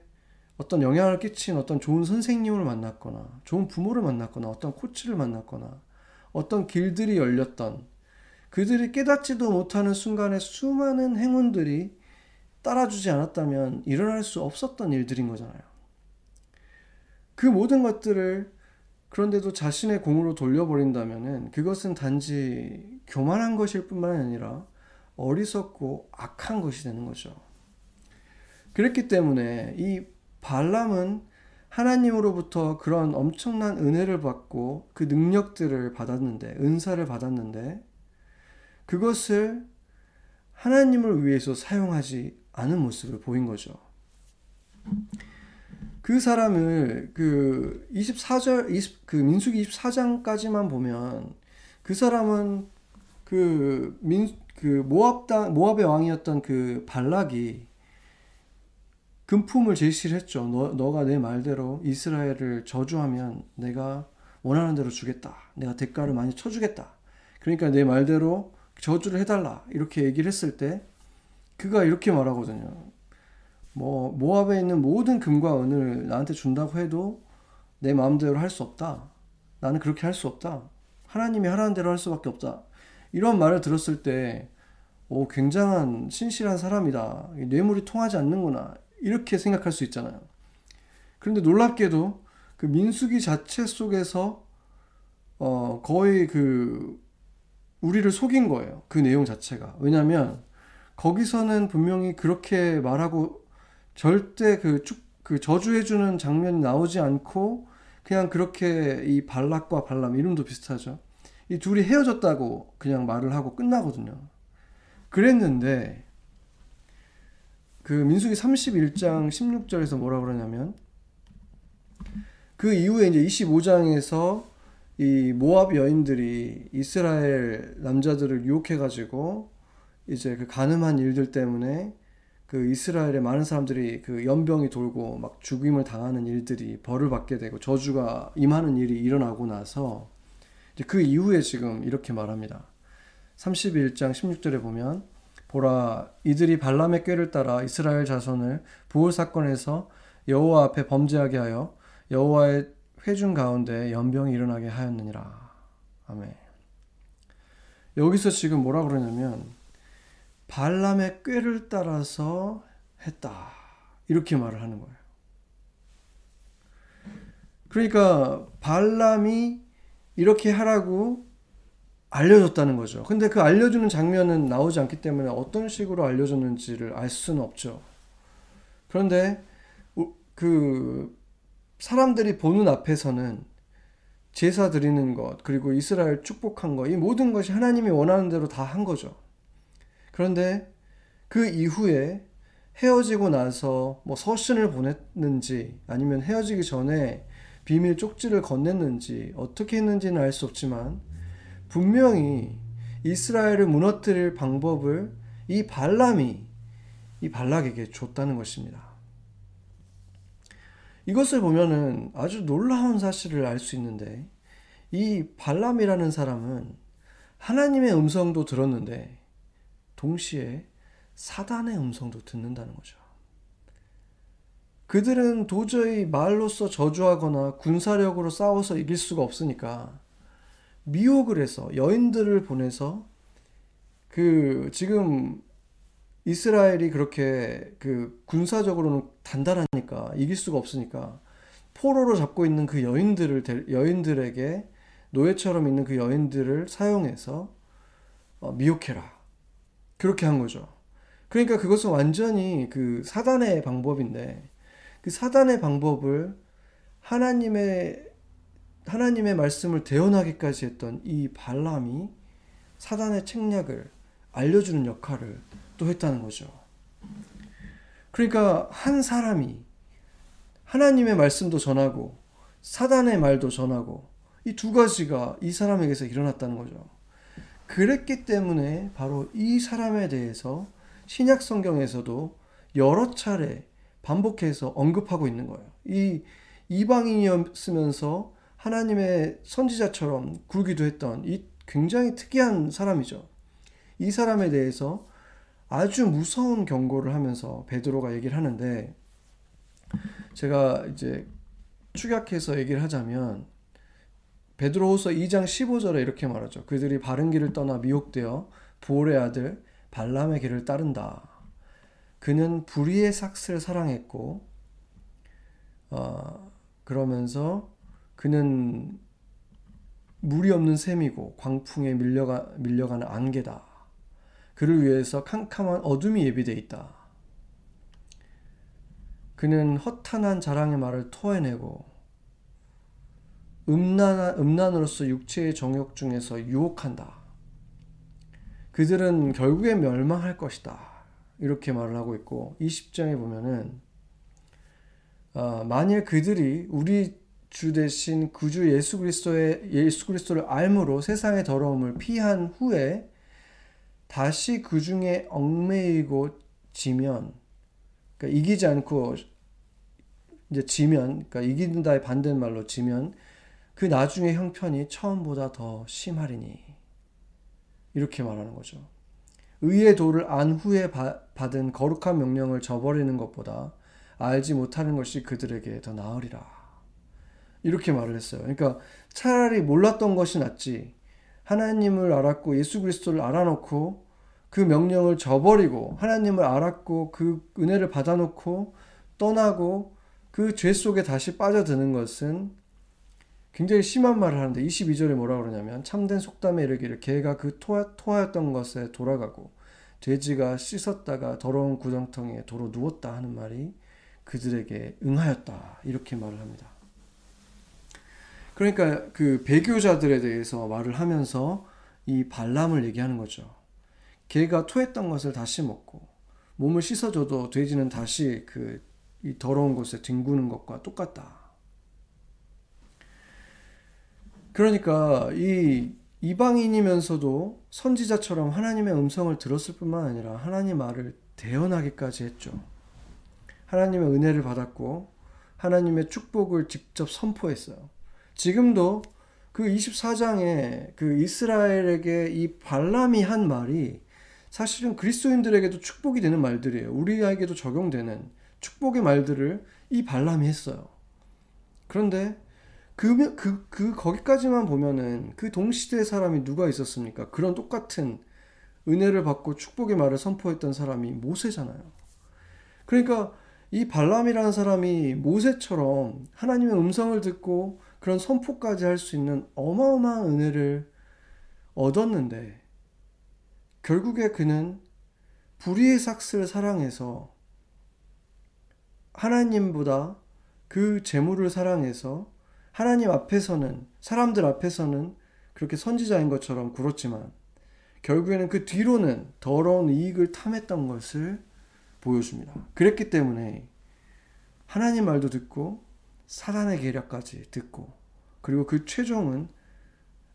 Speaker 1: 어떤 영향을 끼친 어떤 좋은 선생님을 만났거나 좋은 부모를 만났거나 어떤 코치를 만났거나 어떤 길들이 열렸던 그들이 깨닫지도 못하는 순간에 수많은 행운들이 따라주지 않았다면 일어날 수 없었던 일들인 거잖아요. 그 모든 것들을 그런데도 자신의 공으로 돌려버린다면 그것은 단지 교만한 것일 뿐만 아니라 어리석고 악한 것이 되는 거죠. 그렇기 때문에 이 발람은 하나님으로부터 그런 엄청난 은혜를 받고 그 능력들을 받았는데, 은사를 받았는데, 그것을 하나님을 위해서 사용하지 않은 모습을 보인 거죠. 그 사람을 그 24절 20, 그 민수기 24장까지만 보면 그 사람은 그 민 그 모압 당 모압의 왕이었던 그 발락이 금품을 제시를 했죠. 너, 너가 내 말대로 이스라엘을 저주하면 내가 원하는 대로 주겠다. 내가 대가를 많이 쳐주겠다. 그러니까 내 말대로 저주를 해달라. 이렇게 얘기를 했을 때 그가 이렇게 말하거든요. 뭐 모압에 있는 모든 금과 은을 나한테 준다고 해도 내 마음대로 할 수 없다. 나는 그렇게 할 수 없다. 하나님이 하라는 대로 할 수밖에 없다. 이런 말을 들었을 때, 오, 굉장한 신실한 사람이다. 뇌물이 통하지 않는구나. 이렇게 생각할 수 있잖아요. 그런데 놀랍게도 그 민수기 자체 속에서 어, 거의 그 우리를 속인 거예요. 그 내용 자체가. 왜냐하면 거기서는 분명히 그렇게 말하고 절대 그, 쭉, 그 저주해주는 장면이 나오지 않고 그냥 그렇게 이 발락과 발람 이름도 비슷하죠. 이 둘이 헤어졌다고 그냥 말을 하고 끝나거든요. 그랬는데 그 민수기 31장 16절에서 뭐라 그러냐면 그 이후에 이제 25장에서 이 모압 여인들이 이스라엘 남자들을 유혹해 가지고 이제 그 가늠한 일들 때문에 그 이스라엘의 많은 사람들이 그 연병이 돌고 막 죽임을 당하는 일들이 벌을 받게 되고 저주가 임하는 일이 일어나고 나서 이제 그 이후에 지금 이렇게 말합니다. 31장 16절에 보면 보라 이들이 발람의 꾀를 따라 이스라엘 자손을 부울 사건에서 여호와 앞에 범죄하게 하여 여호와의 회중 가운데 연병이 일어나게 하였느니라. 아멘. 여기서 지금 뭐라 그러냐면 발람의 꾀를 따라서 했다. 이렇게 말을 하는 거예요. 그러니까 발람이 이렇게 하라고 알려줬다는 거죠. 근데 그 알려주는 장면은 나오지 않기 때문에 어떤 식으로 알려줬는지를 알 수는 없죠. 그런데 그 사람들이 보는 앞에서는 제사 드리는 것, 그리고 이스라엘 축복한 것, 이 모든 것이 하나님이 원하는 대로 다 한 거죠. 그런데 그 이후에 헤어지고 나서 뭐 서신을 보냈는지 아니면 헤어지기 전에 비밀 쪽지를 건넸는지 어떻게 했는지는 알 수 없지만 분명히 이스라엘을 무너뜨릴 방법을 이 발람이 이 발락에게 줬다는 것입니다. 이것을 보면은 아주 놀라운 사실을 알 수 있는데 이 발람이라는 사람은 하나님의 음성도 들었는데 동시에 사단의 음성도 듣는다는 거죠. 그들은 도저히 말로써 저주하거나 군사력으로 싸워서 이길 수가 없으니까 미혹을 해서 여인들을 보내서 그 지금 이스라엘이 그렇게 그 군사적으로는 단단하니까 이길 수가 없으니까 포로로 잡고 있는 그 여인들을 여인들에게 노예처럼 있는 그 여인들을 사용해서 어, 미혹해라. 그렇게 한 거죠. 그러니까 그것은 완전히 그 사단의 방법인데 그 사단의 방법을 하나님의 하나님의 말씀을 대언하기까지 했던 이 발람이 사단의 책략을 알려주는 역할을 또 했다는 거죠. 그러니까 한 사람이 하나님의 말씀도 전하고 사단의 말도 전하고 이 두 가지가 이 사람에게서 일어났다는 거죠. 그랬기 때문에 바로 이 사람에 대해서 신약 성경에서도 여러 차례 반복해서 언급하고 있는 거예요. 이 이방인이었으면서 하나님의 선지자처럼 굴기도 했던 이 굉장히 특이한 사람이죠. 이 사람에 대해서 아주 무서운 경고를 하면서 베드로가 얘기를 하는데 제가 이제 축약해서 얘기를 하자면 베드로후서 2장 15절에 이렇게 말하죠. 그들이 바른 길을 떠나 미혹되어 보올의 아들 발람의 길을 따른다. 그는 불의의 삭스를 사랑했고 어, 그러면서 그는 물이 없는 샘이고 광풍에 밀려가, 밀려가는 안개다. 그를 위해서 캄캄한 어둠이 예비되어 있다. 그는 허탄한 자랑의 말을 토해내고 음란, 음란으로서 육체의 정욕 중에서 유혹한다. 그들은 결국에 멸망할 것이다. 이렇게 말을 하고 있고 20장에 보면은 어, 만일 그들이 우리 주 대신 구주 예수 그리스도의 예수 그리스도를 알므로 세상의 더러움을 피한 후에 다시 그 중에 얽매이고 지면 그러니까 이기지 않고 이제 지면 그러니까 이긴다의 반대말로 지면 그 나중에 형편이 처음보다 더 심하리니 이렇게 말하는 거죠. 의의 도를 안 후에 받은 거룩한 명령을 저버리는 것보다 알지 못하는 것이 그들에게 더 나으리라. 이렇게 말을 했어요. 그러니까 차라리 몰랐던 것이 낫지. 하나님을 알았고 예수 그리스도를 알아놓고 그 명령을 저버리고 하나님을 알았고 그 은혜를 받아놓고 떠나고 그 죄 속에 다시 빠져드는 것은 굉장히 심한 말을 하는데 22절에 뭐라 그러냐면 참된 속담에 이르기를 개가 그 토하, 토하였던 것에 돌아가고 돼지가 씻었다가 더러운 구덩텅이에 도로 누웠다 하는 말이 그들에게 응하였다 이렇게 말을 합니다. 그러니까 그 배교자들에 대해서 말을 하면서 이 발람을 얘기하는 거죠. 개가 토했던 것을 다시 먹고 몸을 씻어줘도 돼지는 다시 그 이 더러운 곳에 뒹구는 것과 똑같다. 그러니까 이 이방인이면서도 선지자처럼 하나님의 음성을 들었을 뿐만 아니라 하나님 말을 대언하기까지 했죠. 하나님의 은혜를 받았고 하나님의 축복을 직접 선포했어요. 지금도 그 24장에 그 이스라엘에게 이 발람이 한 말이 사실은 그리스도인들에게도 축복이 되는 말들이에요. 우리에게도 적용되는 축복의 말들을 이 발람이 했어요. 그런데 그, 그, 그, 거기까지만 보면은 그 동시대의 사람이 누가 있었습니까? 그런 똑같은 은혜를 받고 축복의 말을 선포했던 사람이 모세잖아요. 그러니까 이 발람이라는 사람이 모세처럼 하나님의 음성을 듣고 그런 선포까지 할 수 있는 어마어마한 은혜를 얻었는데 결국에 그는 불의의 삭스를 사랑해서 하나님보다 그 재물을 사랑해서 하나님 앞에서는 사람들 앞에서는 그렇게 선지자인 것처럼 굴었지만 결국에는 그 뒤로는 더러운 이익을 탐했던 것을 보여줍니다. 그랬기 때문에 하나님 말도 듣고 사단의 계략까지 듣고 그리고 그 최종은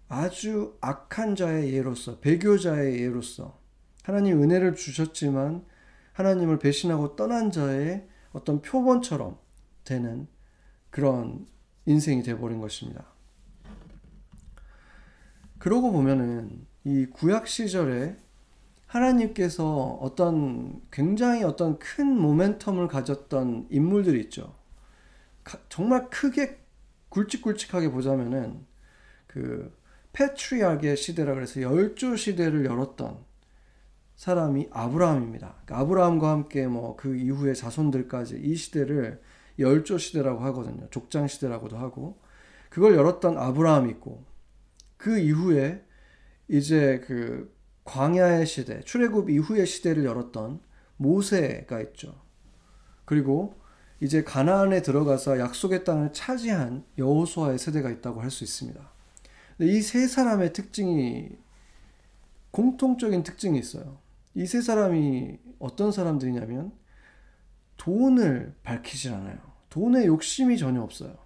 Speaker 1: 아주 악한 자의 예로서 배교자의 예로서 하나님 은혜를 주셨지만 하나님을 배신하고 떠난 자의 어떤 표본처럼 되는 그런 인생이 되어버린 것입니다. 그러고 보면은 이 구약 시절에 하나님께서 어떤 굉장히 어떤 큰 모멘텀을 가졌던 인물들이 있죠. 정말 크게 굵직굵직하게 보자면은 그 페트리아의 시대라 그래서 열조 시대를 열었던 사람이 아브라함입니다. 그러니까 아브라함과 함께 뭐 그 이후의 자손들까지 이 시대를 열조 시대라고 하거든요. 족장 시대라고도 하고 그걸 열었던 아브라함이 있고 그 이후에 이제 그 광야의 시대, 출애굽 이후의 시대를 열었던 모세가 있죠. 그리고 이제 가나안에 들어가서 약속의 땅을 차지한 여호수아의 세대가 있다고 할 수 있습니다. 이 세 사람의 특징이 공통적인 특징이 있어요. 이 세 사람이 어떤 사람들이냐면 돈을 밝히질 않아요. 돈에 욕심이 전혀 없어요.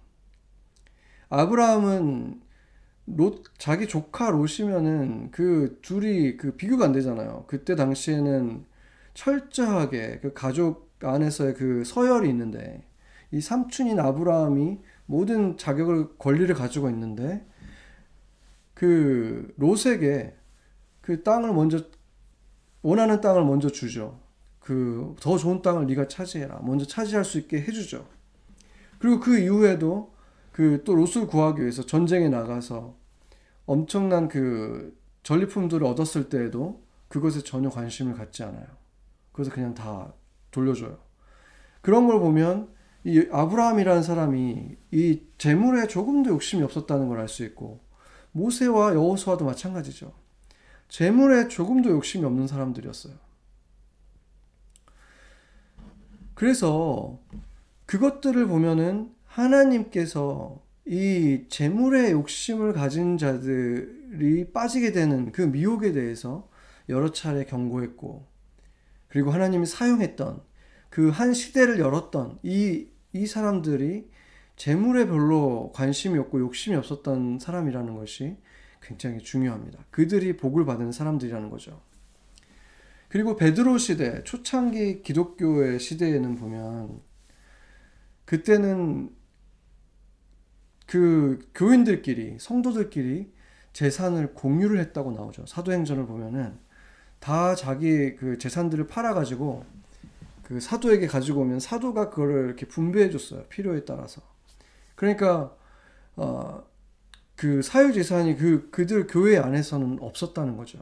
Speaker 1: 아브라함은 롯, 자기 조카 롯이면은 그 둘이 그 비교가 안 되잖아요. 그때 당시에는 철저하게 그 가족 안에서의 그 서열이 있는데 이 삼촌인 아브라함이 모든 자격을 권리를 가지고 있는데 그 롯에게 그 땅을 먼저 원하는 땅을 먼저 주죠. 그 더 좋은 땅을 네가 차지해라. 먼저 차지할 수 있게 해주죠. 그리고 그 이후에도 그또 롯을 구하기 위해서 전쟁에 나가서 엄청난 그 전리품들을 얻었을 때에도 그것에 전혀 관심을 갖지 않아요. 그래서 그냥 다 돌려줘요. 그런 걸 보면 이 아브라함이라는 사람이 이 재물에 조금도 욕심이 없었다는 걸 알 수 있고 모세와 여호수아도 마찬가지죠. 재물에 조금도 욕심이 없는 사람들이었어요. 그래서 그것들을 보면은 하나님께서 이 재물에 욕심을 가진 자들이 빠지게 되는 그 미혹에 대해서 여러 차례 경고했고 그리고 하나님이 사용했던 그 한 시대를 열었던 이, 이 사람들이 재물에 별로 관심이 없고 욕심이 없었던 사람이라는 것이 굉장히 중요합니다. 그들이 복을 받은 사람들이라는 거죠. 그리고 베드로 시대, 초창기 기독교의 시대에는 보면 그때는 그 교인들끼리, 성도들끼리 재산을 공유를 했다고 나오죠. 사도행전을 보면은 다 자기 그 재산들을 팔아 가지고 그 사도에게 가지고 오면 사도가 그거를 이렇게 분배해 줬어요. 필요에 따라서. 그러니까 어, 그 사유 재산이 그 그들 교회 안에서는 없었다는 거죠.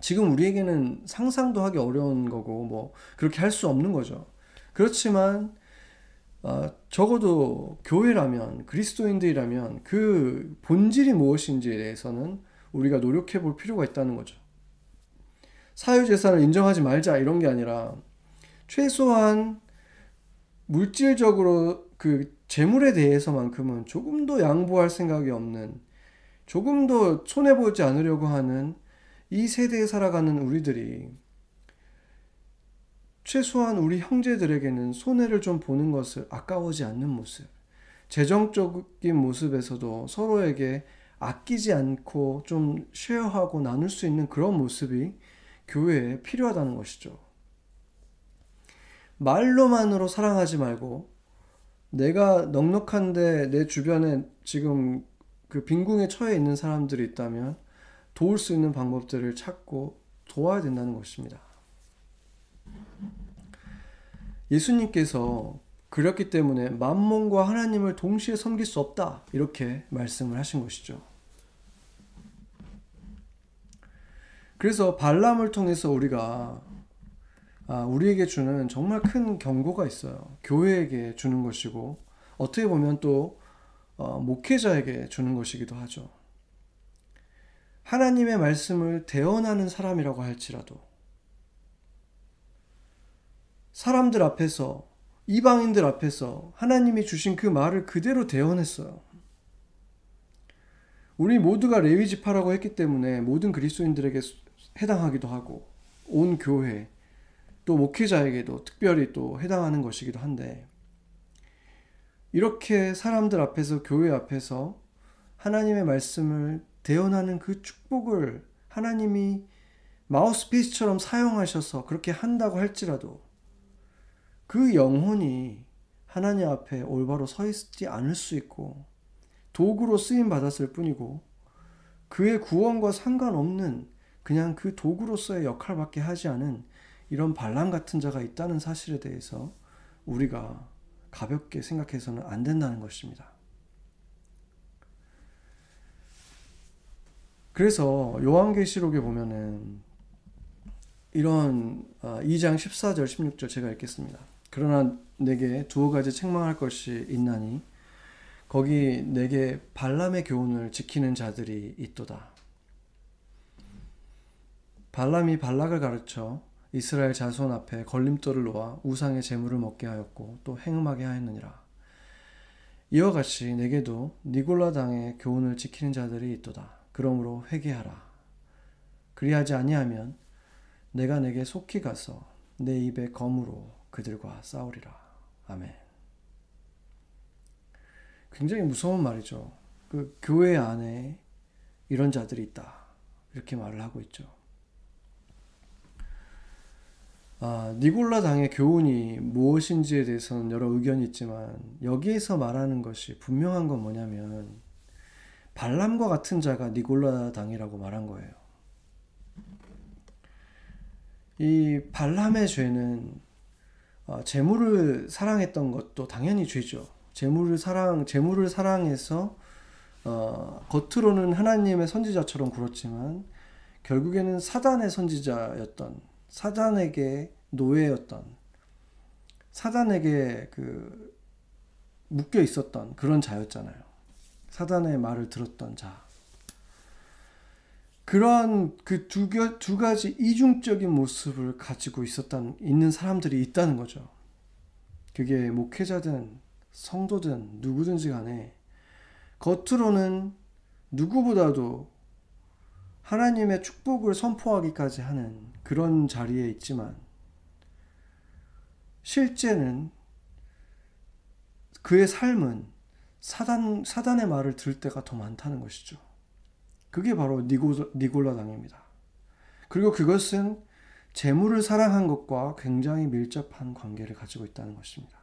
Speaker 1: 지금 우리에게는 상상도 하기 어려운 거고 뭐 그렇게 할 수 없는 거죠. 그렇지만 어, 적어도 교회라면 그리스도인들이라면 그 본질이 무엇인지에 대해서는 우리가 노력해 볼 필요가 있다는 거죠. 사유재산을 인정하지 말자 이런 게 아니라 최소한 물질적으로 그 재물에 대해서만큼은 조금도 양보할 생각이 없는 조금도 손해보지 않으려고 하는 이 세대에 살아가는 우리들이 최소한 우리 형제들에게는 손해를 좀 보는 것을 아까워지 않는 모습, 재정적인 모습에서도 서로에게 아끼지 않고 좀 쉐어하고 나눌 수 있는 그런 모습이 교회에 필요하다는 것이죠. 말로만으로 사랑하지 말고 내가 넉넉한데 내 주변에 지금 그 빈궁에 처해 있는 사람들이 있다면 도울 수 있는 방법들을 찾고 도와야 된다는 것입니다. 예수님께서 그렇기 때문에 만몬과 하나님을 동시에 섬길 수 없다 이렇게 말씀을 하신 것이죠. 그래서 발람을 통해서 우리가 아, 우리에게 주는 정말 큰 경고가 있어요. 교회에게 주는 것이고 어떻게 보면 또 어, 목회자에게 주는 것이기도 하죠. 하나님의 말씀을 대언하는 사람이라고 할지라도 사람들 앞에서 이방인들 앞에서 하나님이 주신 그 말을 그대로 대언했어요. 우리 모두가 레위 지파라고 했기 때문에 모든 그리스도인들에게 해당하기도 하고 온 교회 또 목회자에게도 특별히 또 해당하는 것이기도 한데 이렇게 사람들 앞에서 교회 앞에서 하나님의 말씀을 대언하는 그 축복을 하나님이 마우스피스처럼 사용하셔서 그렇게 한다고 할지라도 그 영혼이 하나님 앞에 올바로 서 있지 않을 수 있고 도구로 쓰임 받았을 뿐이고 그의 구원과 상관없는 그냥 그 도구로서의 역할밖에 하지 않은 이런 반란 같은 자가 있다는 사실에 대해서 우리가 가볍게 생각해서는 안 된다는 것입니다. 그래서 요한계시록에 보면은 이런 2장 14절 16절 제가 읽겠습니다. 그러나 내게 두어 가지 책망할 것이 있나니 거기 내게 발람의 교훈을 지키는 자들이 있도다. 발람이 발락을 가르쳐 이스라엘 자손 앞에 걸림돌을 놓아 우상의 재물을 먹게 하였고 또 행음하게 하였느니라. 이와 같이 내게도 니골라 당의 교훈을 지키는 자들이 있도다. 그러므로 회개하라. 그리하지 아니하면 내가 내게 속히 가서 내 입에 검으로 그들과 싸우리라. 아멘. 굉장히 무서운 말이죠. 그 교회 안에 이런 자들이 있다. 이렇게 말을 하고 있죠. 아, 니골라 당의 교훈이 무엇인지에 대해서는 여러 의견이 있지만 여기에서 말하는 것이 분명한 건 뭐냐면 발람과 같은 자가 니골라 당이라고 말한 거예요. 이 발람의 죄는 어, 재물을 사랑했던 것도 당연히 죄죠. 재물을 사랑 재물을 사랑해서 어, 겉으로는 하나님의 선지자처럼 굴었지만 결국에는 사단의 선지자였던 사단에게 노예였던 사단에게 그 묶여 있었던 그런 자였잖아요. 사단의 말을 들었던 자. 그러한 그두 두 가지 이중적인 모습을 가지고 있었던 있는 사람들이 있다는 거죠. 그게 목회자든 성도든 누구든지 간에 겉으로는 누구보다도 하나님의 축복을 선포하기까지 하는 그런 자리에 있지만 실제는 그의 삶은 사단, 사단의 말을 들을 때가 더 많다는 것이죠. 그게 바로 니골라당입니다. 그리고 그것은 재물을 사랑한 것과 굉장히 밀접한 관계를 가지고 있다는 것입니다.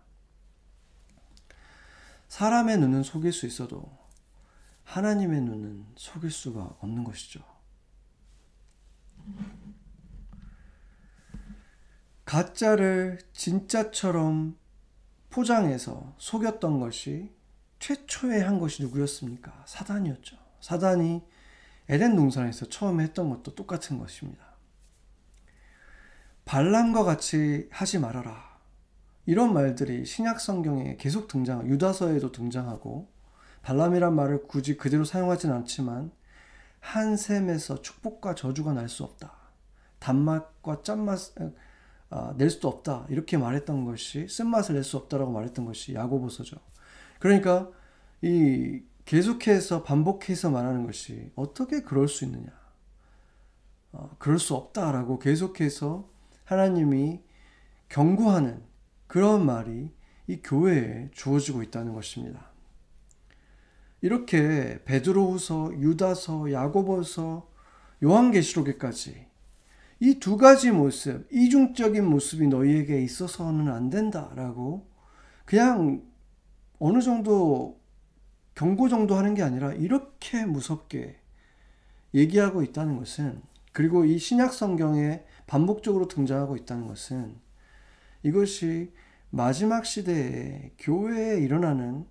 Speaker 1: 사람의 눈은 속일 수 있어도 하나님의 눈은 속일 수가 없는 것이죠. 가짜를 진짜처럼 포장해서 속였던 것이 최초에 한 것이 누구였습니까? 사단이었죠. 사단이 에덴 동산에서 처음에 했던 것도 똑같은 것입니다. 반란과 같이 하지 말아라. 이런 말들이 신약 성경에 계속 등장, 유다서에도 등장하고 발람이란 말을 굳이 그대로 사용하진 않지만 한 셈에서 축복과 저주가 날 수 없다. 단맛과 짠맛 아, 낼 수도 없다. 이렇게 말했던 것이 쓴맛을 낼 수 없다라고 말했던 것이 야고보서죠. 그러니까 이 계속해서 반복해서 말하는 것이 어떻게 그럴 수 있느냐? 어, 그럴 수 없다라고 계속해서 하나님이 경고하는 그런 말이 이 교회에 주어지고 있다는 것입니다. 이렇게 베드로후서, 유다서, 야고보서, 요한계시록에까지 이 두 가지 모습, 이중적인 모습이 너희에게 있어서는 안 된다라고 그냥 어느 정도 경고 정도 하는 게 아니라 이렇게 무섭게 얘기하고 있다는 것은 그리고 이 신약 성경에 반복적으로 등장하고 있다는 것은 이것이 마지막 시대에 교회에 일어나는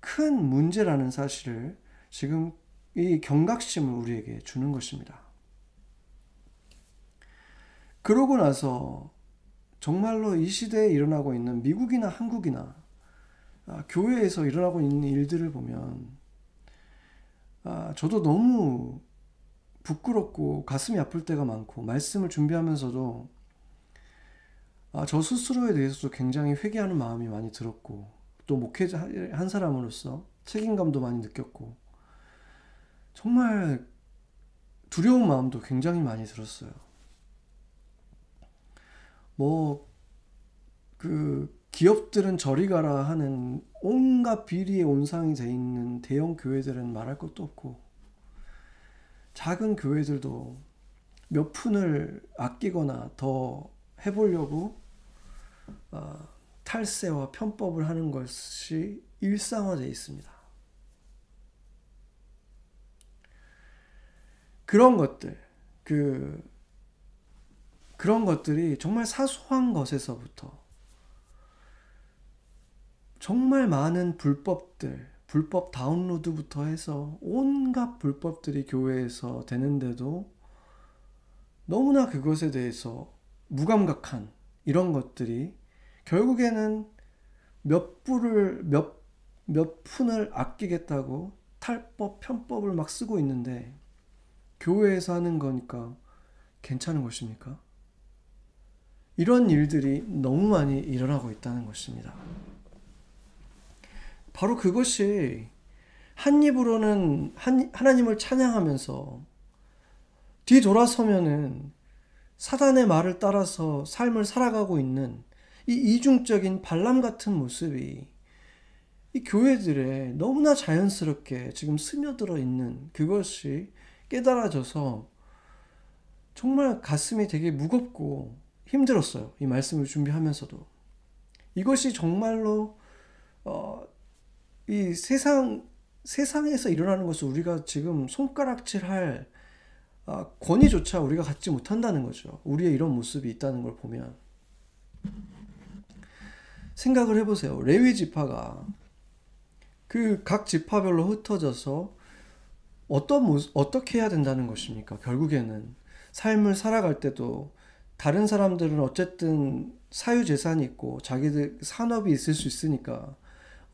Speaker 1: 큰 문제라는 사실을 지금 이 경각심을 우리에게 주는 것입니다. 그러고 나서 정말로 이 시대에 일어나고 있는 미국이나 한국이나 아, 교회에서 일어나고 있는 일들을 보면 아, 저도 너무 부끄럽고 가슴이 아플 때가 많고 말씀을 준비하면서도 아, 저 스스로에 대해서도 굉장히 회개하는 마음이 많이 들었고 또 목회자 한 사람으로서 책임감도 많이 느꼈고 정말 두려운 마음도 굉장히 많이 들었어요. 뭐 그 기업들은 저리 가라 하는 온갖 비리의 온상이 돼 있는 대형 교회들은 말할 것도 없고 작은 교회들도 몇 푼을 아끼거나 더 해보려고 어, 탈세와 편법을 하는 것이 일상화되어 있습니다. 그런 것들, 그, 그런 것들이 정말 사소한 것에서부터 정말 많은 불법들, 불법 다운로드부터 해서 온갖 불법들이 교회에서 되는데도 너무나 그것에 대해서 무감각한 이런 것들이 결국에는 몇 불을 몇, 몇 푼을 아끼겠다고 탈법, 편법을 막 쓰고 있는데 교회에서 하는 거니까 괜찮은 것입니까? 이런 일들이 너무 많이 일어나고 있다는 것입니다. 바로 그것이 한 입으로는 한, 하나님을 찬양하면서 뒤돌아서면은 사단의 말을 따라서 삶을 살아가고 있는 이 이중적인 반람 같은 모습이 이 교회들에 너무나 자연스럽게 지금 스며들어 있는 그것이 깨달아져서 정말 가슴이 되게 무겁고 힘들었어요. 이 말씀을 준비하면서도. 이것이 정말로, 어, 이 세상, 세상에서 일어나는 것을 우리가 지금 손가락질 할 어, 권위조차 우리가 갖지 못한다는 거죠. 우리의 이런 모습이 있다는 걸 보면. 생각을 해보세요. 레위 지파가 그 각 지파별로 흩어져서 어떤 모습, 어떻게 해야 된다는 것입니까? 결국에는 삶을 살아갈 때도 다른 사람들은 어쨌든 사유 재산이 있고 자기들 산업이 있을 수 있으니까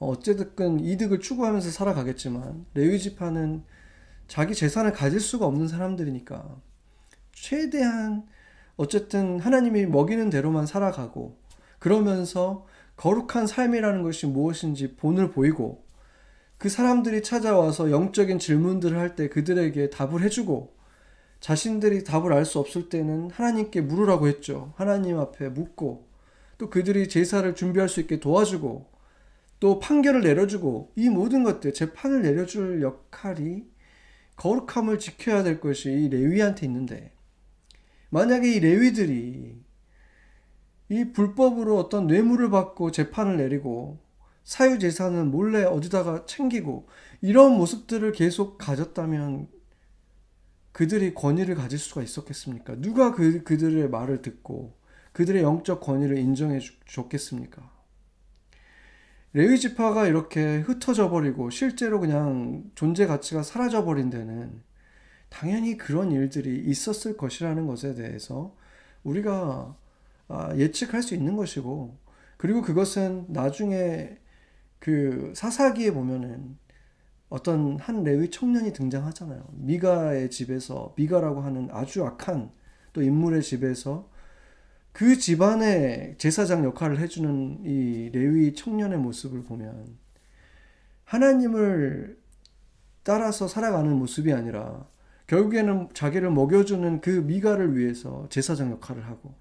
Speaker 1: 어쨌든 이득을 추구하면서 살아가겠지만 레위 지파는 자기 재산을 가질 수가 없는 사람들이니까 최대한 어쨌든 하나님이 먹이는 대로만 살아가고 그러면서 거룩한 삶이라는 것이 무엇인지 본을 보이고 그 사람들이 찾아와서 영적인 질문들을 할 때 그들에게 답을 해주고 자신들이 답을 알 수 없을 때는 하나님께 물으라고 했죠. 하나님 앞에 묻고 또 그들이 제사를 준비할 수 있게 도와주고 또 판결을 내려주고 이 모든 것들 재판을 내려줄 역할이 거룩함을 지켜야 될 것이 이 레위한테 있는데 만약에 이 레위들이 이 불법으로 어떤 뇌물을 받고 재판을 내리고 사유 재산은 몰래 어디다가 챙기고 이런 모습들을 계속 가졌다면 그들이 권위를 가질 수가 있었겠습니까? 누가 그, 그들의 말을 듣고 그들의 영적 권위를 인정해 줬겠습니까? 레위 지파가 이렇게 흩어져 버리고 실제로 그냥 존재 가치가 사라져 버린 데는 당연히 그런 일들이 있었을 것이라는 것에 대해서 우리가 아, 예측할 수 있는 것이고 그리고 그것은 나중에 그 사사기에 보면은 어떤 한 레위 청년이 등장하잖아요. 미가의 집에서 미가라고 하는 아주 악한 또 인물의 집에서 그 집안의 제사장 역할을 해주는 이 레위 청년의 모습을 보면 하나님을 따라서 살아가는 모습이 아니라 결국에는 자기를 먹여주는 그 미가를 위해서 제사장 역할을 하고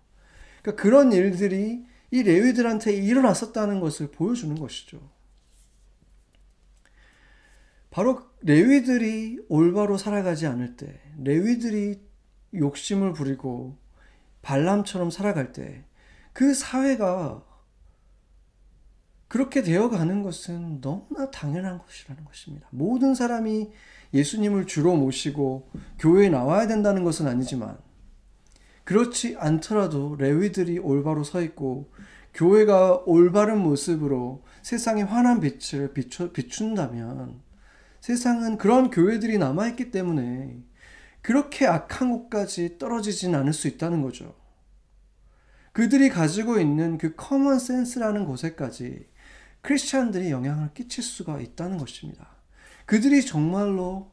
Speaker 1: 그러니까 그런 일들이 이 레위들한테 일어났었다는 것을 보여주는 것이죠. 바로 레위들이 올바로 살아가지 않을 때, 레위들이 욕심을 부리고 발람처럼 살아갈 때, 그 사회가 그렇게 되어가는 것은 너무나 당연한 것이라는 것입니다. 모든 사람이 예수님을 주로 모시고 교회에 나와야 된다는 것은 아니지만, 그렇지 않더라도 레위들이 올바로 서 있고 교회가 올바른 모습으로 세상에 환한 빛을 비춘다면 세상은 그런 교회들이 남아있기 때문에 그렇게 악한 곳까지 떨어지진 않을 수 있다는 거죠. 그들이 가지고 있는 그 common sense라는 곳에까지 크리스찬들이 영향을 끼칠 수가 있다는 것입니다. 그들이 정말로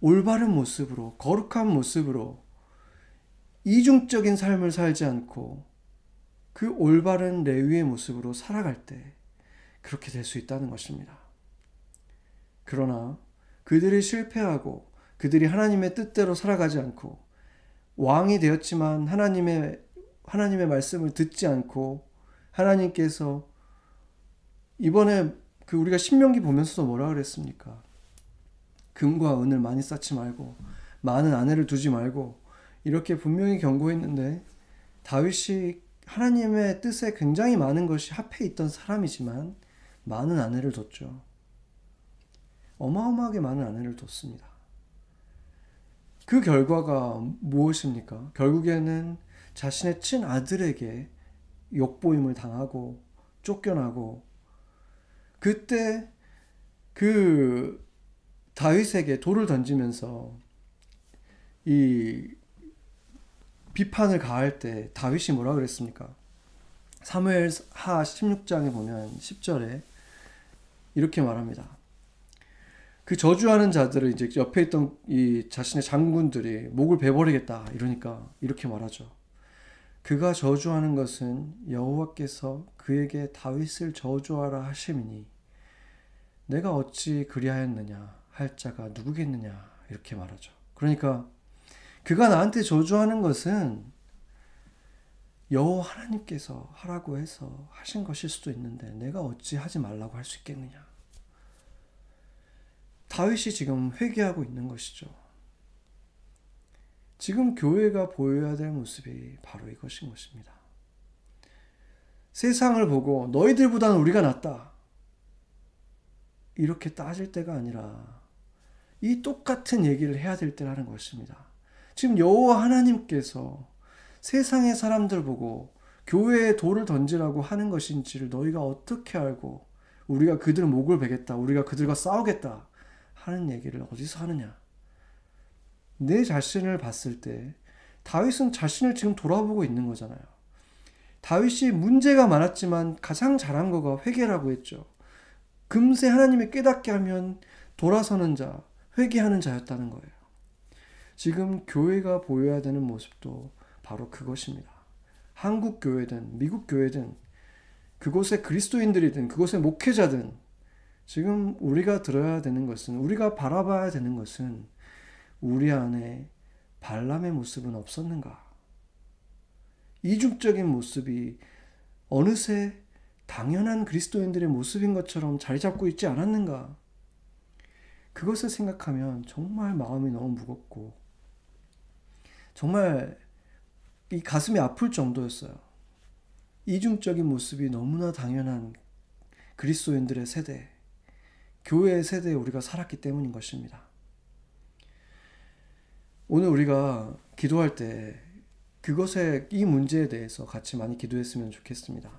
Speaker 1: 올바른 모습으로, 거룩한 모습으로 이중적인 삶을 살지 않고 그 올바른 레위의 모습으로 살아갈 때 그렇게 될 수 있다는 것입니다. 그러나 그들이 실패하고 그들이 하나님의 뜻대로 살아가지 않고 왕이 되었지만 하나님의 하나님의 말씀을 듣지 않고 하나님께서 이번에 그 우리가 신명기 보면서도 뭐라 그랬습니까? 금과 은을 많이 쌓지 말고 많은 아내를 두지 말고 이렇게 분명히 경고했는데 다윗이 하나님의 뜻에 굉장히 많은 것이 합해 있던 사람이지만 많은 아내를 뒀죠. 어마어마하게 많은 아내를 뒀습니다. 그 결과가 무엇입니까? 결국에는 자신의 친아들에게 욕보임을 당하고 쫓겨나고 그때 그 다윗에게 돌을 던지면서 이 비판을 가할 때 다윗이 뭐라 그랬습니까? 사무엘 하 16장에 보면 10절에 이렇게 말합니다. 그 저주하는 자들을 이제 옆에 있던 이 자신의 장군들이 목을 베버리겠다 이러니까 이렇게 말하죠. 그가 저주하는 것은 여호와께서 그에게 다윗을 저주하라 하심이니 내가 어찌 그리하였느냐 할 자가 누구겠느냐 이렇게 말하죠. 그러니까 그가 나한테 저주하는 것은 여호와 하나님께서 하라고 해서 하신 것일 수도 있는데 내가 어찌 하지 말라고 할 수 있겠느냐. 다윗이 지금 회개하고 있는 것이죠. 지금 교회가 보여야 될 모습이 바로 이것인 것입니다. 세상을 보고 너희들보다는 우리가 낫다. 이렇게 따질 때가 아니라 이 똑같은 얘기를 해야 될 때라는 것입니다. 지금 여호와 하나님께서 세상의 사람들 보고 교회에 돌을 던지라고 하는 것인지를 너희가 어떻게 알고 우리가 그들 목을 베겠다. 우리가 그들과 싸우겠다. 하는 얘기를 어디서 하느냐? 내 자신을 봤을 때 다윗은 자신을 지금 돌아보고 있는 거잖아요. 다윗이 문제가 많았지만 가장 잘한 거가 회개라고 했죠. 금세 하나님이 깨닫게 하면 돌아서는 자, 회개하는 자였다는 거예요. 지금 교회가 보여야 되는 모습도 바로 그것입니다. 한국 교회든 미국 교회든 그곳의 그리스도인들이든 그곳의 목회자든 지금 우리가 들어야 되는 것은 우리가 바라봐야 되는 것은 우리 안에 발람의 모습은 없었는가? 이중적인 모습이 어느새 당연한 그리스도인들의 모습인 것처럼 자리 잡고 있지 않았는가? 그것을 생각하면 정말 마음이 너무 무겁고 정말 이 가슴이 아플 정도였어요. 이중적인 모습이 너무나 당연한 그리스도인들의 세대, 교회의 세대에 우리가 살았기 때문인 것입니다. 오늘 우리가 기도할 때 그것에 이 문제에 대해서 같이 많이 기도했으면 좋겠습니다.